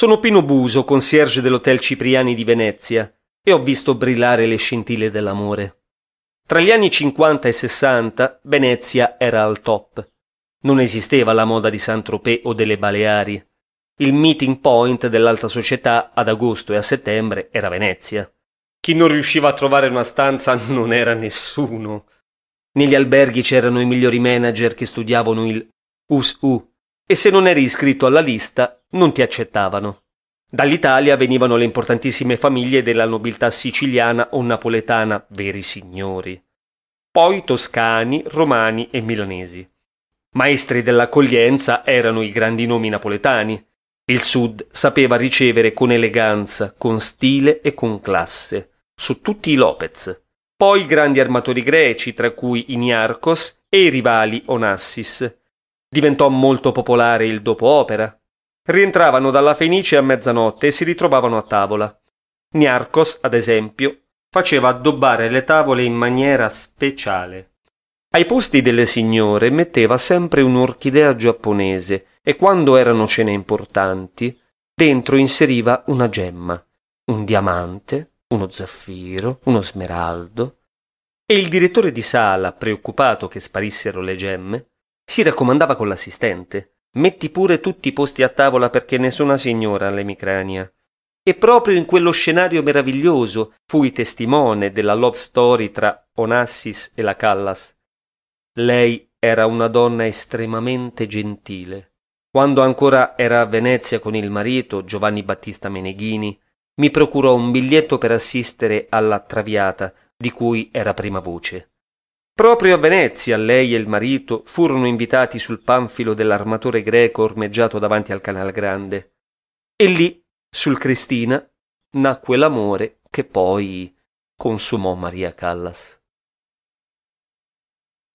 Sono Pino Buso, concierge dell'Hotel Cipriani di Venezia, e ho visto brillare le scintille dell'amore. Tra gli anni 50 e 60 Venezia era al top. Non esisteva la moda di Saint-Tropez o delle Baleari. Il meeting point dell'alta società ad agosto e a settembre era Venezia. Chi non riusciva a trovare una stanza non era nessuno. Negli alberghi c'erano i migliori manager che studiavano il US-U e se non eri iscritto alla lista non ti accettavano. Dall'Italia venivano le importantissime famiglie della nobiltà siciliana o napoletana, veri signori. Poi toscani, romani e milanesi. Maestri dell'accoglienza erano i grandi nomi napoletani. Il Sud sapeva ricevere con eleganza, con stile e con classe, su tutti i Lopez. Poi grandi armatori greci, tra cui Iniarcos e i rivali Onassis. Diventò molto popolare il dopo opera, rientravano dalla Fenice a mezzanotte e si ritrovavano a tavola. Niarcos, ad esempio, faceva addobbare le tavole in maniera speciale. Ai posti delle signore metteva sempre un'orchidea giapponese e quando erano cene importanti, dentro inseriva una gemma, un diamante, uno zaffiro, uno smeraldo. E il direttore di sala, preoccupato che sparissero le gemme, si raccomandava con l'assistente Metti pure tutti i posti a tavola perché nessuna signora all'emicrania. E proprio in quello scenario meraviglioso fui testimone della love story tra Onassis e la Callas. Lei era una donna estremamente gentile. Quando ancora era a Venezia con il marito, Giovanni Battista Meneghini, mi procurò un biglietto per assistere alla Traviata, di cui era prima voce. Proprio a Venezia lei e il marito furono invitati sul panfilo dell'armatore greco ormeggiato davanti al Canal Grande. E lì, sul Cristina, nacque l'amore che poi consumò Maria Callas.